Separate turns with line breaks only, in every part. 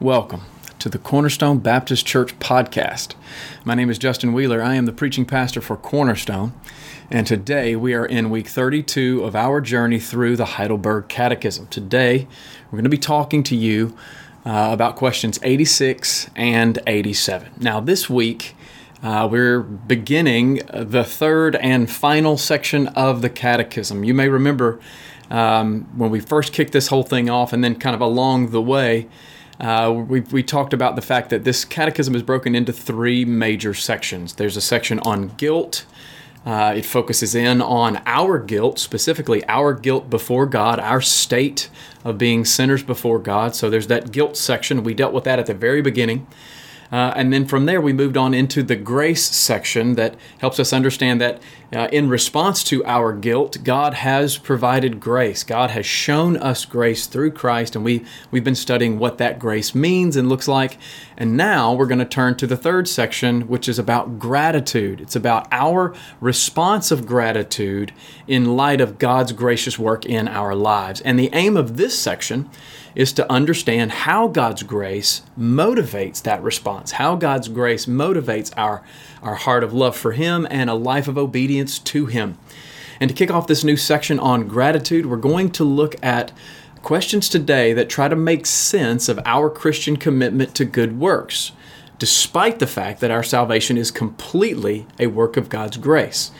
Welcome to the Cornerstone Baptist Church podcast. My name is Justin Wheeler. I am the preaching pastor for Cornerstone, and today we are in week 32 of our journey through the Heidelberg Catechism. Today we're going to be talking to you uh, about questions 86 and 87. Now, this week uh, we're beginning the third and final section of the Catechism. You may remember um, when we first kicked this whole thing off, and then kind of along the way, uh, we, we talked about the fact that this catechism is broken into three major sections. There's a section on guilt. Uh, it focuses in on our guilt, specifically our guilt before God, our state of being sinners before God. So there's that guilt section. We dealt with that at the very beginning. Uh, and then from there, we moved on into the grace section that helps us understand that uh, in response to our guilt, God has provided grace. God has shown us grace through Christ, and we, we've been studying what that grace means and looks like. And now we're going to turn to the third section, which is about gratitude. It's about our response of gratitude in light of God's gracious work in our lives. And the aim of this section is to understand how God's grace motivates that response, how God's grace motivates our, our heart of love for Him and a life of obedience to Him. And to kick off this new section on gratitude, we're going to look at questions today that try to make sense of our Christian commitment to good works, despite the fact that our salvation is completely a work of God's grace.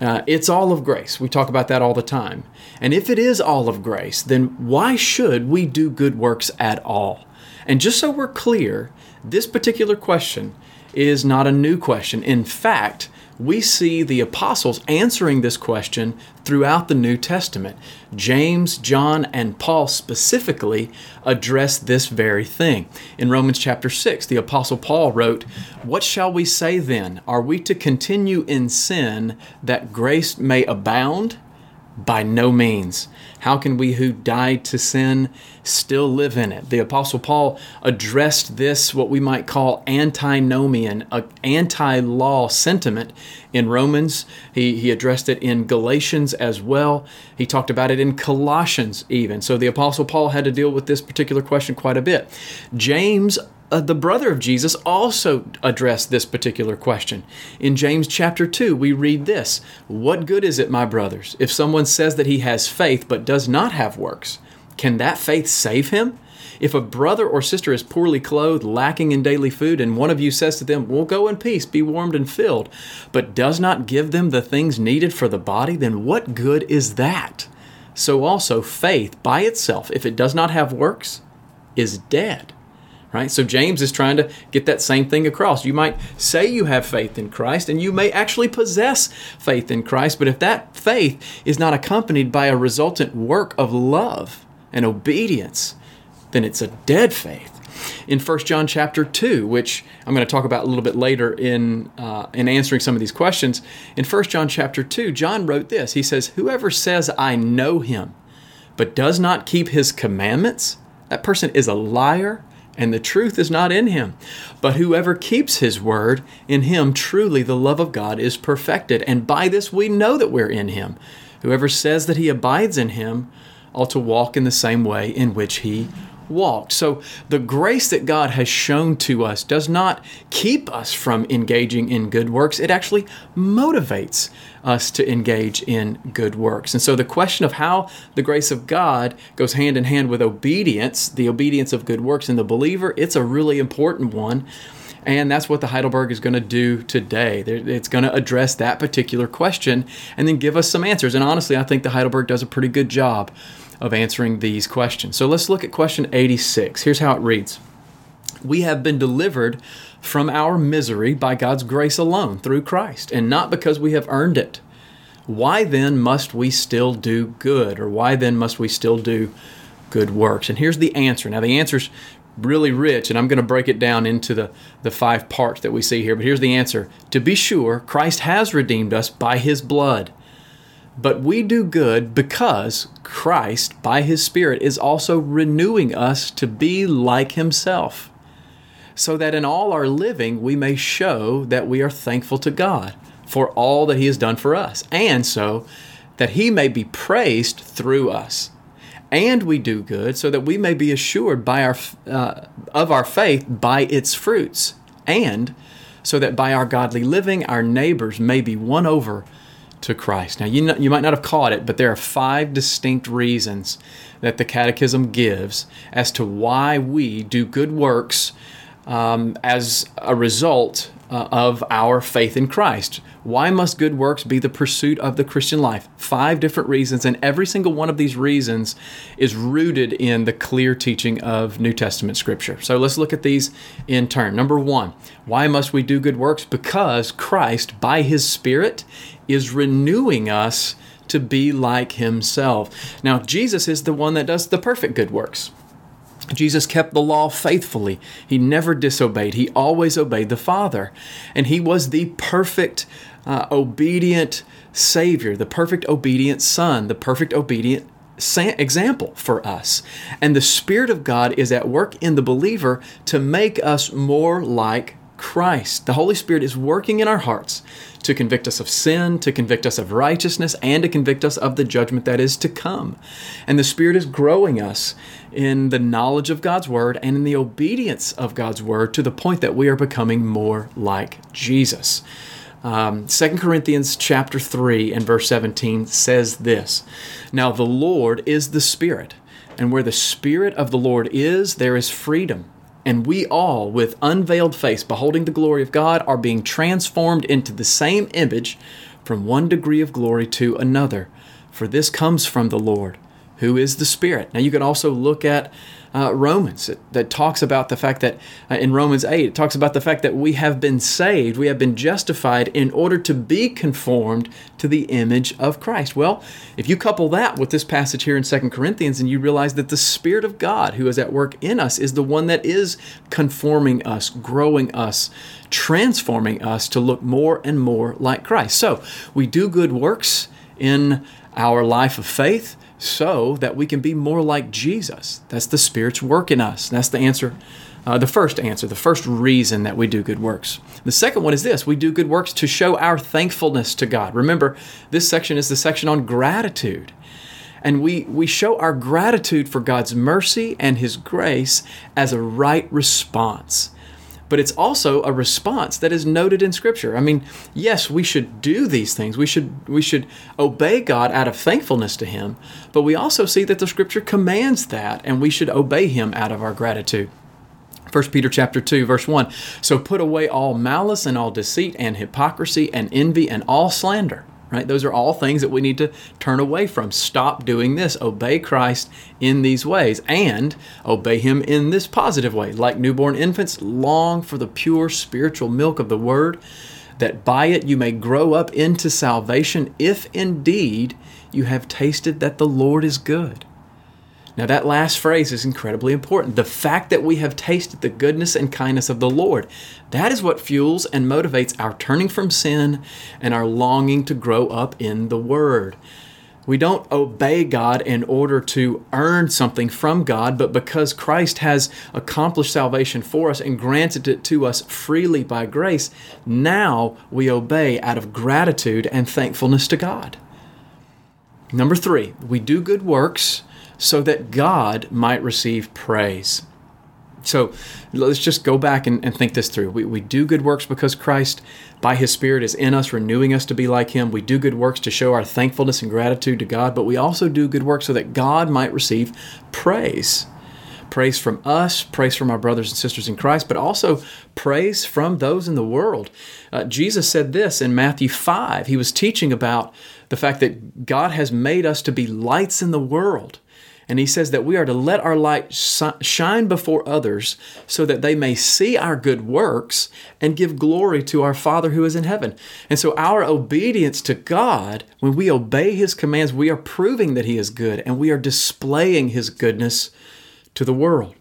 Uh, it's all of grace. We talk about that all the time. And if it is all of grace, then why should we do good works at all? And just so we're clear, this particular question is not a new question. In fact, we see the apostles answering this question throughout the New Testament. James, John, and Paul specifically address this very thing. In Romans chapter 6, the apostle Paul wrote, What shall we say then? Are we to continue in sin that grace may abound? By no means. How can we who died to sin still live in it? The Apostle Paul addressed this, what we might call antinomian, an anti law sentiment in Romans. He, he addressed it in Galatians as well. He talked about it in Colossians, even. So the Apostle Paul had to deal with this particular question quite a bit. James uh, the brother of Jesus also addressed this particular question. In James chapter 2, we read this What good is it, my brothers, if someone says that he has faith but does not have works? Can that faith save him? If a brother or sister is poorly clothed, lacking in daily food, and one of you says to them, We'll go in peace, be warmed and filled, but does not give them the things needed for the body, then what good is that? So also, faith by itself, if it does not have works, is dead right? So James is trying to get that same thing across. You might say you have faith in Christ and you may actually possess faith in Christ, but if that faith is not accompanied by a resultant work of love and obedience, then it's a dead faith. In 1 John chapter 2, which I'm going to talk about a little bit later in, uh, in answering some of these questions, in 1 John chapter 2, John wrote this. He says, Whoever says, I know him, but does not keep his commandments, that person is a liar and the truth is not in him. But whoever keeps his word, in him truly the love of God is perfected. And by this we know that we're in him. Whoever says that he abides in him ought to walk in the same way in which he walked. So the grace that God has shown to us does not keep us from engaging in good works, it actually motivates us to engage in good works. And so the question of how the grace of God goes hand in hand with obedience, the obedience of good works in the believer, it's a really important one. And that's what the Heidelberg is going to do today. It's going to address that particular question and then give us some answers. And honestly, I think the Heidelberg does a pretty good job of answering these questions. So let's look at question 86. Here's how it reads We have been delivered from our misery by God's grace alone through Christ, and not because we have earned it. Why then must we still do good, or why then must we still do good works? And here's the answer. Now, the answer's really rich, and I'm going to break it down into the, the five parts that we see here. But here's the answer To be sure, Christ has redeemed us by his blood but we do good because Christ, by His Spirit, is also renewing us to be like Himself, so that in all our living we may show that we are thankful to God for all that He has done for us, and so that He may be praised through us. and we do good so that we may be assured by our uh, of our faith by its fruits and so that by our godly living our neighbors may be won over to Christ. Now, you, know, you might not have caught it, but there are five distinct reasons that the Catechism gives as to why we do good works um, as a result uh, of our faith in Christ. Why must good works be the pursuit of the Christian life? Five different reasons, and every single one of these reasons is rooted in the clear teaching of New Testament Scripture. So let's look at these in turn. Number one, why must we do good works? Because Christ, by His Spirit, is renewing us to be like Himself. Now, Jesus is the one that does the perfect good works. Jesus kept the law faithfully. He never disobeyed. He always obeyed the Father. And he was the perfect, uh, obedient Savior, the perfect, obedient Son, the perfect, obedient example for us. And the Spirit of God is at work in the believer to make us more like Christ. The Holy Spirit is working in our hearts to convict us of sin, to convict us of righteousness, and to convict us of the judgment that is to come. And the Spirit is growing us in the knowledge of God's Word and in the obedience of God's Word to the point that we are becoming more like Jesus. Um, 2 Corinthians chapter 3 and verse 17 says this Now the Lord is the Spirit, and where the Spirit of the Lord is, there is freedom. And we all, with unveiled face, beholding the glory of God, are being transformed into the same image from one degree of glory to another. For this comes from the Lord, who is the Spirit. Now, you can also look at uh, Romans that, that, talks about the fact that uh, in Romans 8, it talks about the fact that we have been saved, we have been justified in order to be conformed to the image of Christ. Well, if you couple that with this passage here in 2 Corinthians and you realize that the Spirit of God who is at work in us is the one that is conforming us, growing us, transforming us to look more and more like Christ. So we do good works in our life of faith so that we can be more like Jesus. That's the Spirit's work in us. That's the answer, uh, the first answer, the first reason that we do good works. The second one is this we do good works to show our thankfulness to God. Remember, this section is the section on gratitude. And we, we show our gratitude for God's mercy and His grace as a right response but it's also a response that is noted in scripture. I mean, yes, we should do these things. We should we should obey God out of thankfulness to him, but we also see that the scripture commands that and we should obey him out of our gratitude. 1 Peter chapter 2 verse 1 So put away all malice and all deceit and hypocrisy and envy and all slander right? Those are all things that we need to turn away from. Stop doing this. Obey Christ in these ways and obey Him in this positive way. Like newborn infants, long for the pure spiritual milk of the Word, that by it you may grow up into salvation, if indeed you have tasted that the Lord is good. Now, that last phrase is incredibly important. The fact that we have tasted the goodness and kindness of the Lord, that is what fuels and motivates our turning from sin and our longing to grow up in the Word. We don't obey God in order to earn something from God, but because Christ has accomplished salvation for us and granted it to us freely by grace, now we obey out of gratitude and thankfulness to God. Number three, we do good works so that God might receive praise. So let's just go back and, and, think this through. We, we do good works because Christ, by His Spirit, is in us, renewing us to be like Him. We do good works to show our thankfulness and gratitude to God, but we also do good works so that God might receive praise. Praise from us, praise from our brothers and sisters in Christ, but also praise from those in the world. Uh, Jesus said this in Matthew 5. He was teaching about the fact that God has made us to be lights in the world. And he says that we are to let our light shine before others so that they may see our good works and give glory to our Father who is in heaven. And so, our obedience to God, when we obey his commands, we are proving that he is good and we are displaying his goodness to the world.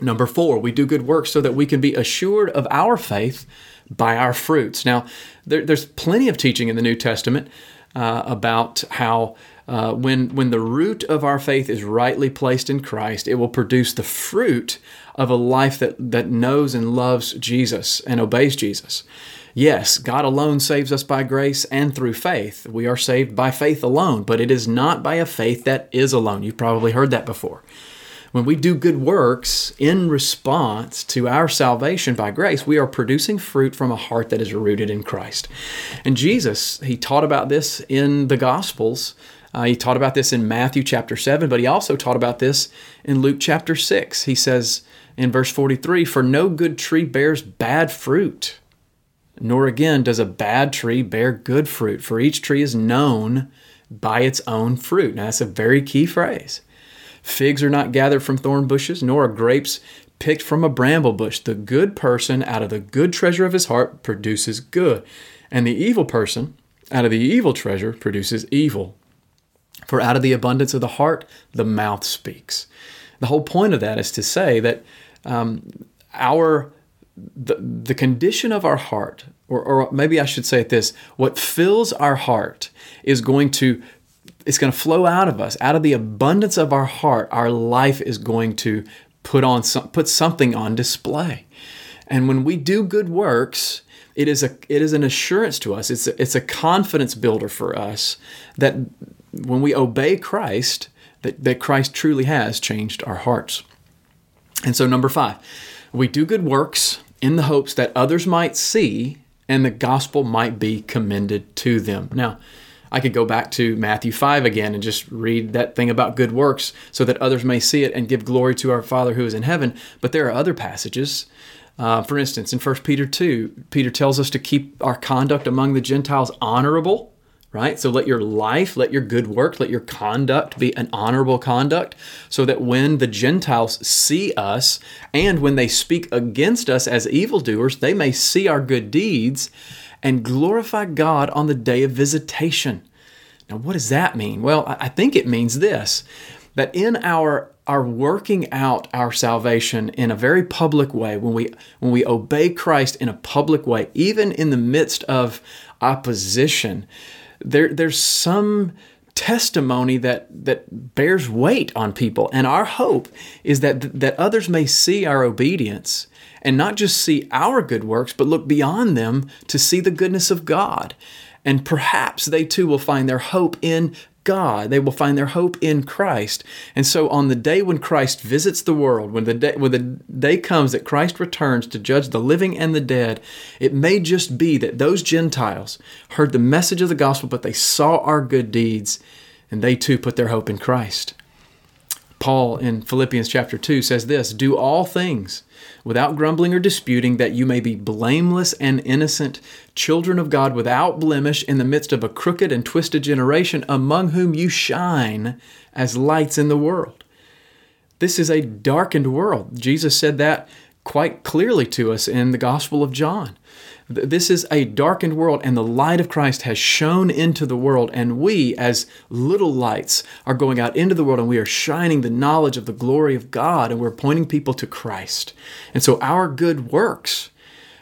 Number four, we do good works so that we can be assured of our faith by our fruits. Now, there, there's plenty of teaching in the New Testament uh, about how uh, when, when the root of our faith is rightly placed in Christ, it will produce the fruit of a life that, that knows and loves Jesus and obeys Jesus. Yes, God alone saves us by grace and through faith. We are saved by faith alone, but it is not by a faith that is alone. You've probably heard that before. When we do good works in response to our salvation by grace, we are producing fruit from a heart that is rooted in Christ. And Jesus, he taught about this in the Gospels. Uh, he taught about this in Matthew chapter 7, but he also taught about this in Luke chapter 6. He says in verse 43 For no good tree bears bad fruit, nor again does a bad tree bear good fruit, for each tree is known by its own fruit. Now, that's a very key phrase. Figs are not gathered from thorn bushes, nor are grapes picked from a bramble bush. The good person out of the good treasure of his heart produces good, and the evil person out of the evil treasure produces evil. For out of the abundance of the heart, the mouth speaks. The whole point of that is to say that um, our the, the condition of our heart, or, or maybe I should say it this, what fills our heart is going to it's going to flow out of us. Out of the abundance of our heart, our life is going to put on some, put something on display. And when we do good works, it is a it is an assurance to us. It's a, it's a confidence builder for us that when we obey Christ, that, that Christ truly has changed our hearts. And so number 5, we do good works in the hopes that others might see and the gospel might be commended to them. Now, I could go back to Matthew 5 again and just read that thing about good works so that others may see it and give glory to our Father who is in heaven. But there are other passages. Uh, for instance, in 1 Peter 2, Peter tells us to keep our conduct among the Gentiles honorable, right? So let your life, let your good work, let your conduct be an honorable conduct so that when the Gentiles see us and when they speak against us as evildoers, they may see our good deeds and glorify God on the day of visitation. Now, what does that mean? Well, I think it means this that in our our working out our salvation in a very public way when we when we obey Christ in a public way even in the midst of opposition there there's some testimony that that bears weight on people and our hope is that that others may see our obedience and not just see our good works, but look beyond them to see the goodness of God. And perhaps they too will find their hope in God. They will find their hope in Christ. And so on the day when Christ visits the world, when the day when the day comes that Christ returns to judge the living and the dead, it may just be that those Gentiles heard the message of the gospel, but they saw our good deeds, and they too put their hope in Christ. Paul in Philippians chapter 2 says this Do all things without grumbling or disputing, that you may be blameless and innocent, children of God without blemish in the midst of a crooked and twisted generation, among whom you shine as lights in the world. This is a darkened world. Jesus said that quite clearly to us in the Gospel of John. This is a darkened world, and the light of Christ has shone into the world. And we, as little lights, are going out into the world and we are shining the knowledge of the glory of God and we're pointing people to Christ. And so our good works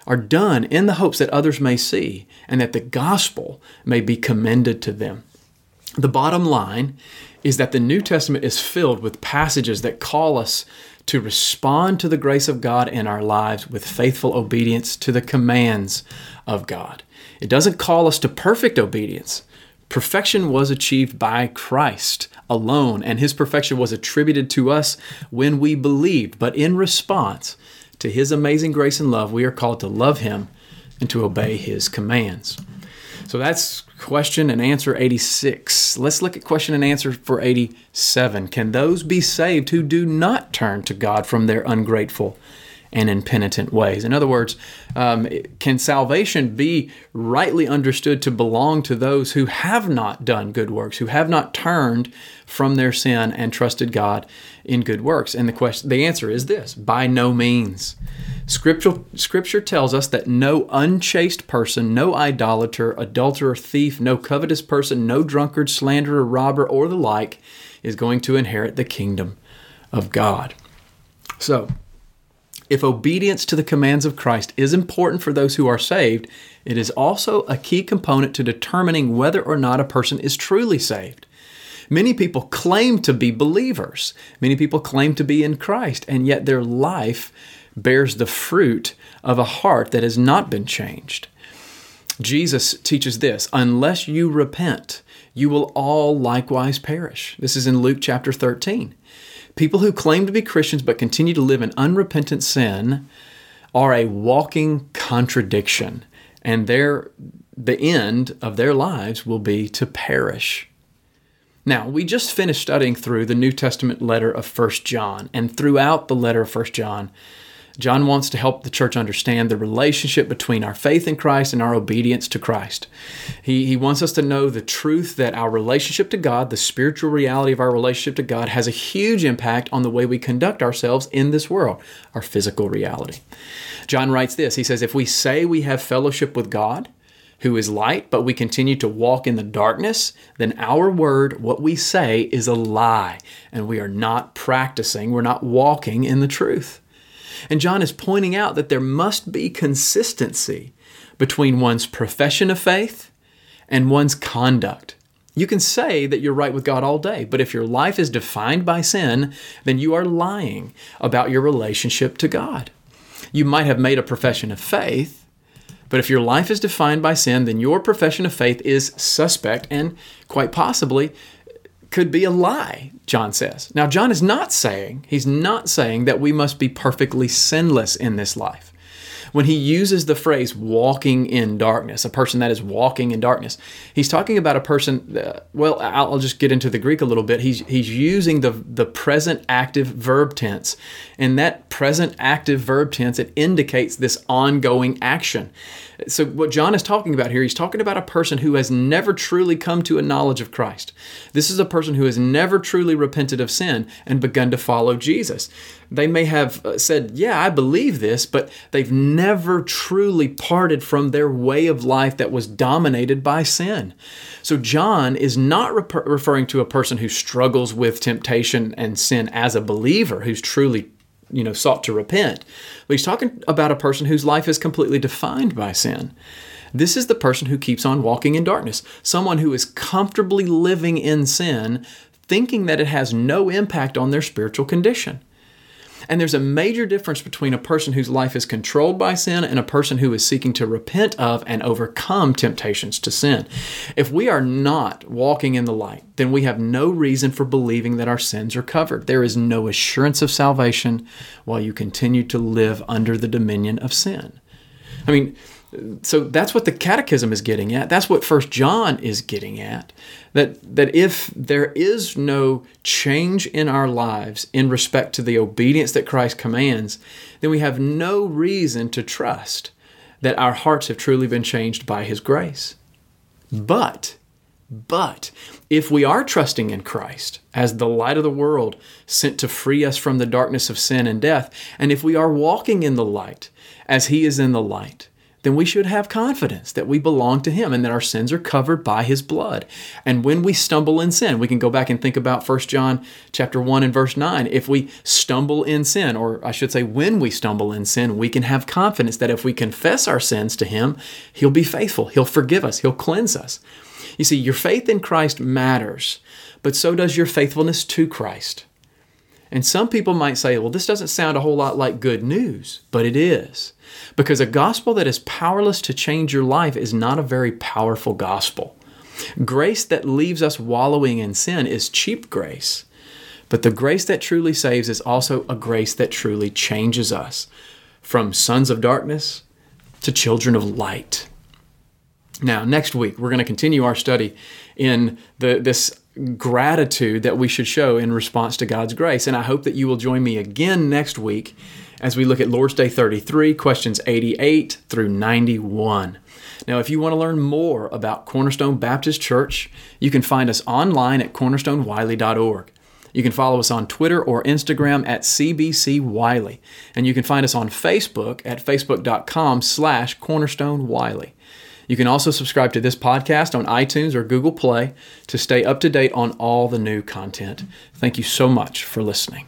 are done in the hopes that others may see and that the gospel may be commended to them. The bottom line is that the New Testament is filled with passages that call us to respond to the grace of God in our lives with faithful obedience to the commands of God. It doesn't call us to perfect obedience. Perfection was achieved by Christ alone, and his perfection was attributed to us when we believed. But in response to his amazing grace and love, we are called to love him and to obey his commands. So that's question and answer 86. Let's look at question and answer for 87. Can those be saved who do not turn to God from their ungrateful and impenitent ways? In other words, um, can salvation be rightly understood to belong to those who have not done good works, who have not turned from their sin and trusted God in good works? And the question, the answer is this: by no means. Scripture, scripture tells us that no unchaste person, no idolater, adulterer, thief, no covetous person, no drunkard, slanderer, robber, or the like is going to inherit the kingdom of God. So, if obedience to the commands of Christ is important for those who are saved, it is also a key component to determining whether or not a person is truly saved. Many people claim to be believers, many people claim to be in Christ, and yet their life bears the fruit of a heart that has not been changed. Jesus teaches this unless you repent, you will all likewise perish. This is in Luke chapter 13. People who claim to be Christians but continue to live in unrepentant sin are a walking contradiction, and their, the end of their lives will be to perish. Now, we just finished studying through the New Testament letter of 1 John, and throughout the letter of 1 John, John wants to help the church understand the relationship between our faith in Christ and our obedience to Christ. He, he wants us to know the truth that our relationship to God, the spiritual reality of our relationship to God, has a huge impact on the way we conduct ourselves in this world, our physical reality. John writes this He says, If we say we have fellowship with God, who is light, but we continue to walk in the darkness, then our word, what we say, is a lie, and we are not practicing, we're not walking in the truth. And John is pointing out that there must be consistency between one's profession of faith and one's conduct. You can say that you're right with God all day, but if your life is defined by sin, then you are lying about your relationship to God. You might have made a profession of faith, but if your life is defined by sin, then your profession of faith is suspect and quite possibly could be a lie, John says. Now, John is not saying, he's not saying that we must be perfectly sinless in this life when he uses the phrase walking in darkness, a person that is walking in darkness, he's talking about a person, uh, well, I'll just get into the Greek a little bit. He's, he's using the, the present active verb tense. And that present active verb tense, it indicates this ongoing action. So, what John is talking about here, he's talking about a person who has never truly come to a knowledge of Christ. This is a person who has never truly repented of sin and begun to follow Jesus. They may have uh, said, Yeah, I believe this, but they've never truly parted from their way of life that was dominated by sin. So, John is not re- referring to a person who struggles with temptation and sin as a believer, who's truly you know sought to repent but he's talking about a person whose life is completely defined by sin this is the person who keeps on walking in darkness someone who is comfortably living in sin thinking that it has no impact on their spiritual condition and there's a major difference between a person whose life is controlled by sin and a person who is seeking to repent of and overcome temptations to sin. If we are not walking in the light, then we have no reason for believing that our sins are covered. There is no assurance of salvation while you continue to live under the dominion of sin. I mean, so that's what the catechism is getting at. That's what first john is getting at that that if there is no change in our lives in respect to the obedience that christ commands then we have no reason to trust that our hearts have truly been changed by his grace. But but if we are trusting in Christ as the light of the world sent to free us from the darkness of sin and death, and if we are walking in the light as He is in the light, then we should have confidence that we belong to him and that our sins are covered by his blood. And when we stumble in sin, we can go back and think about 1 John chapter 1 and verse 9. If we stumble in sin, or I should say when we stumble in sin, we can have confidence that if we confess our sins to him, he'll be faithful. He'll forgive us. He'll cleanse us. You see, your faith in Christ matters, but so does your faithfulness to Christ. And some people might say, well, this doesn't sound a whole lot like good news, but it is. Because a gospel that is powerless to change your life is not a very powerful gospel. Grace that leaves us wallowing in sin is cheap grace. But the grace that truly saves is also a grace that truly changes us from sons of darkness to children of light. Now, next week, we're going to continue our study in the, this gratitude that we should show in response to God's grace. And I hope that you will join me again next week as we look at Lord's Day 33, questions 88 through 91. Now, if you want to learn more about Cornerstone Baptist Church, you can find us online at cornerstonewiley.org. You can follow us on Twitter or Instagram at CBC Wiley. And you can find us on Facebook at facebook.com slash cornerstone Wiley. You can also subscribe to this podcast on iTunes or Google Play to stay up to date on all the new content. Thank you so much for listening.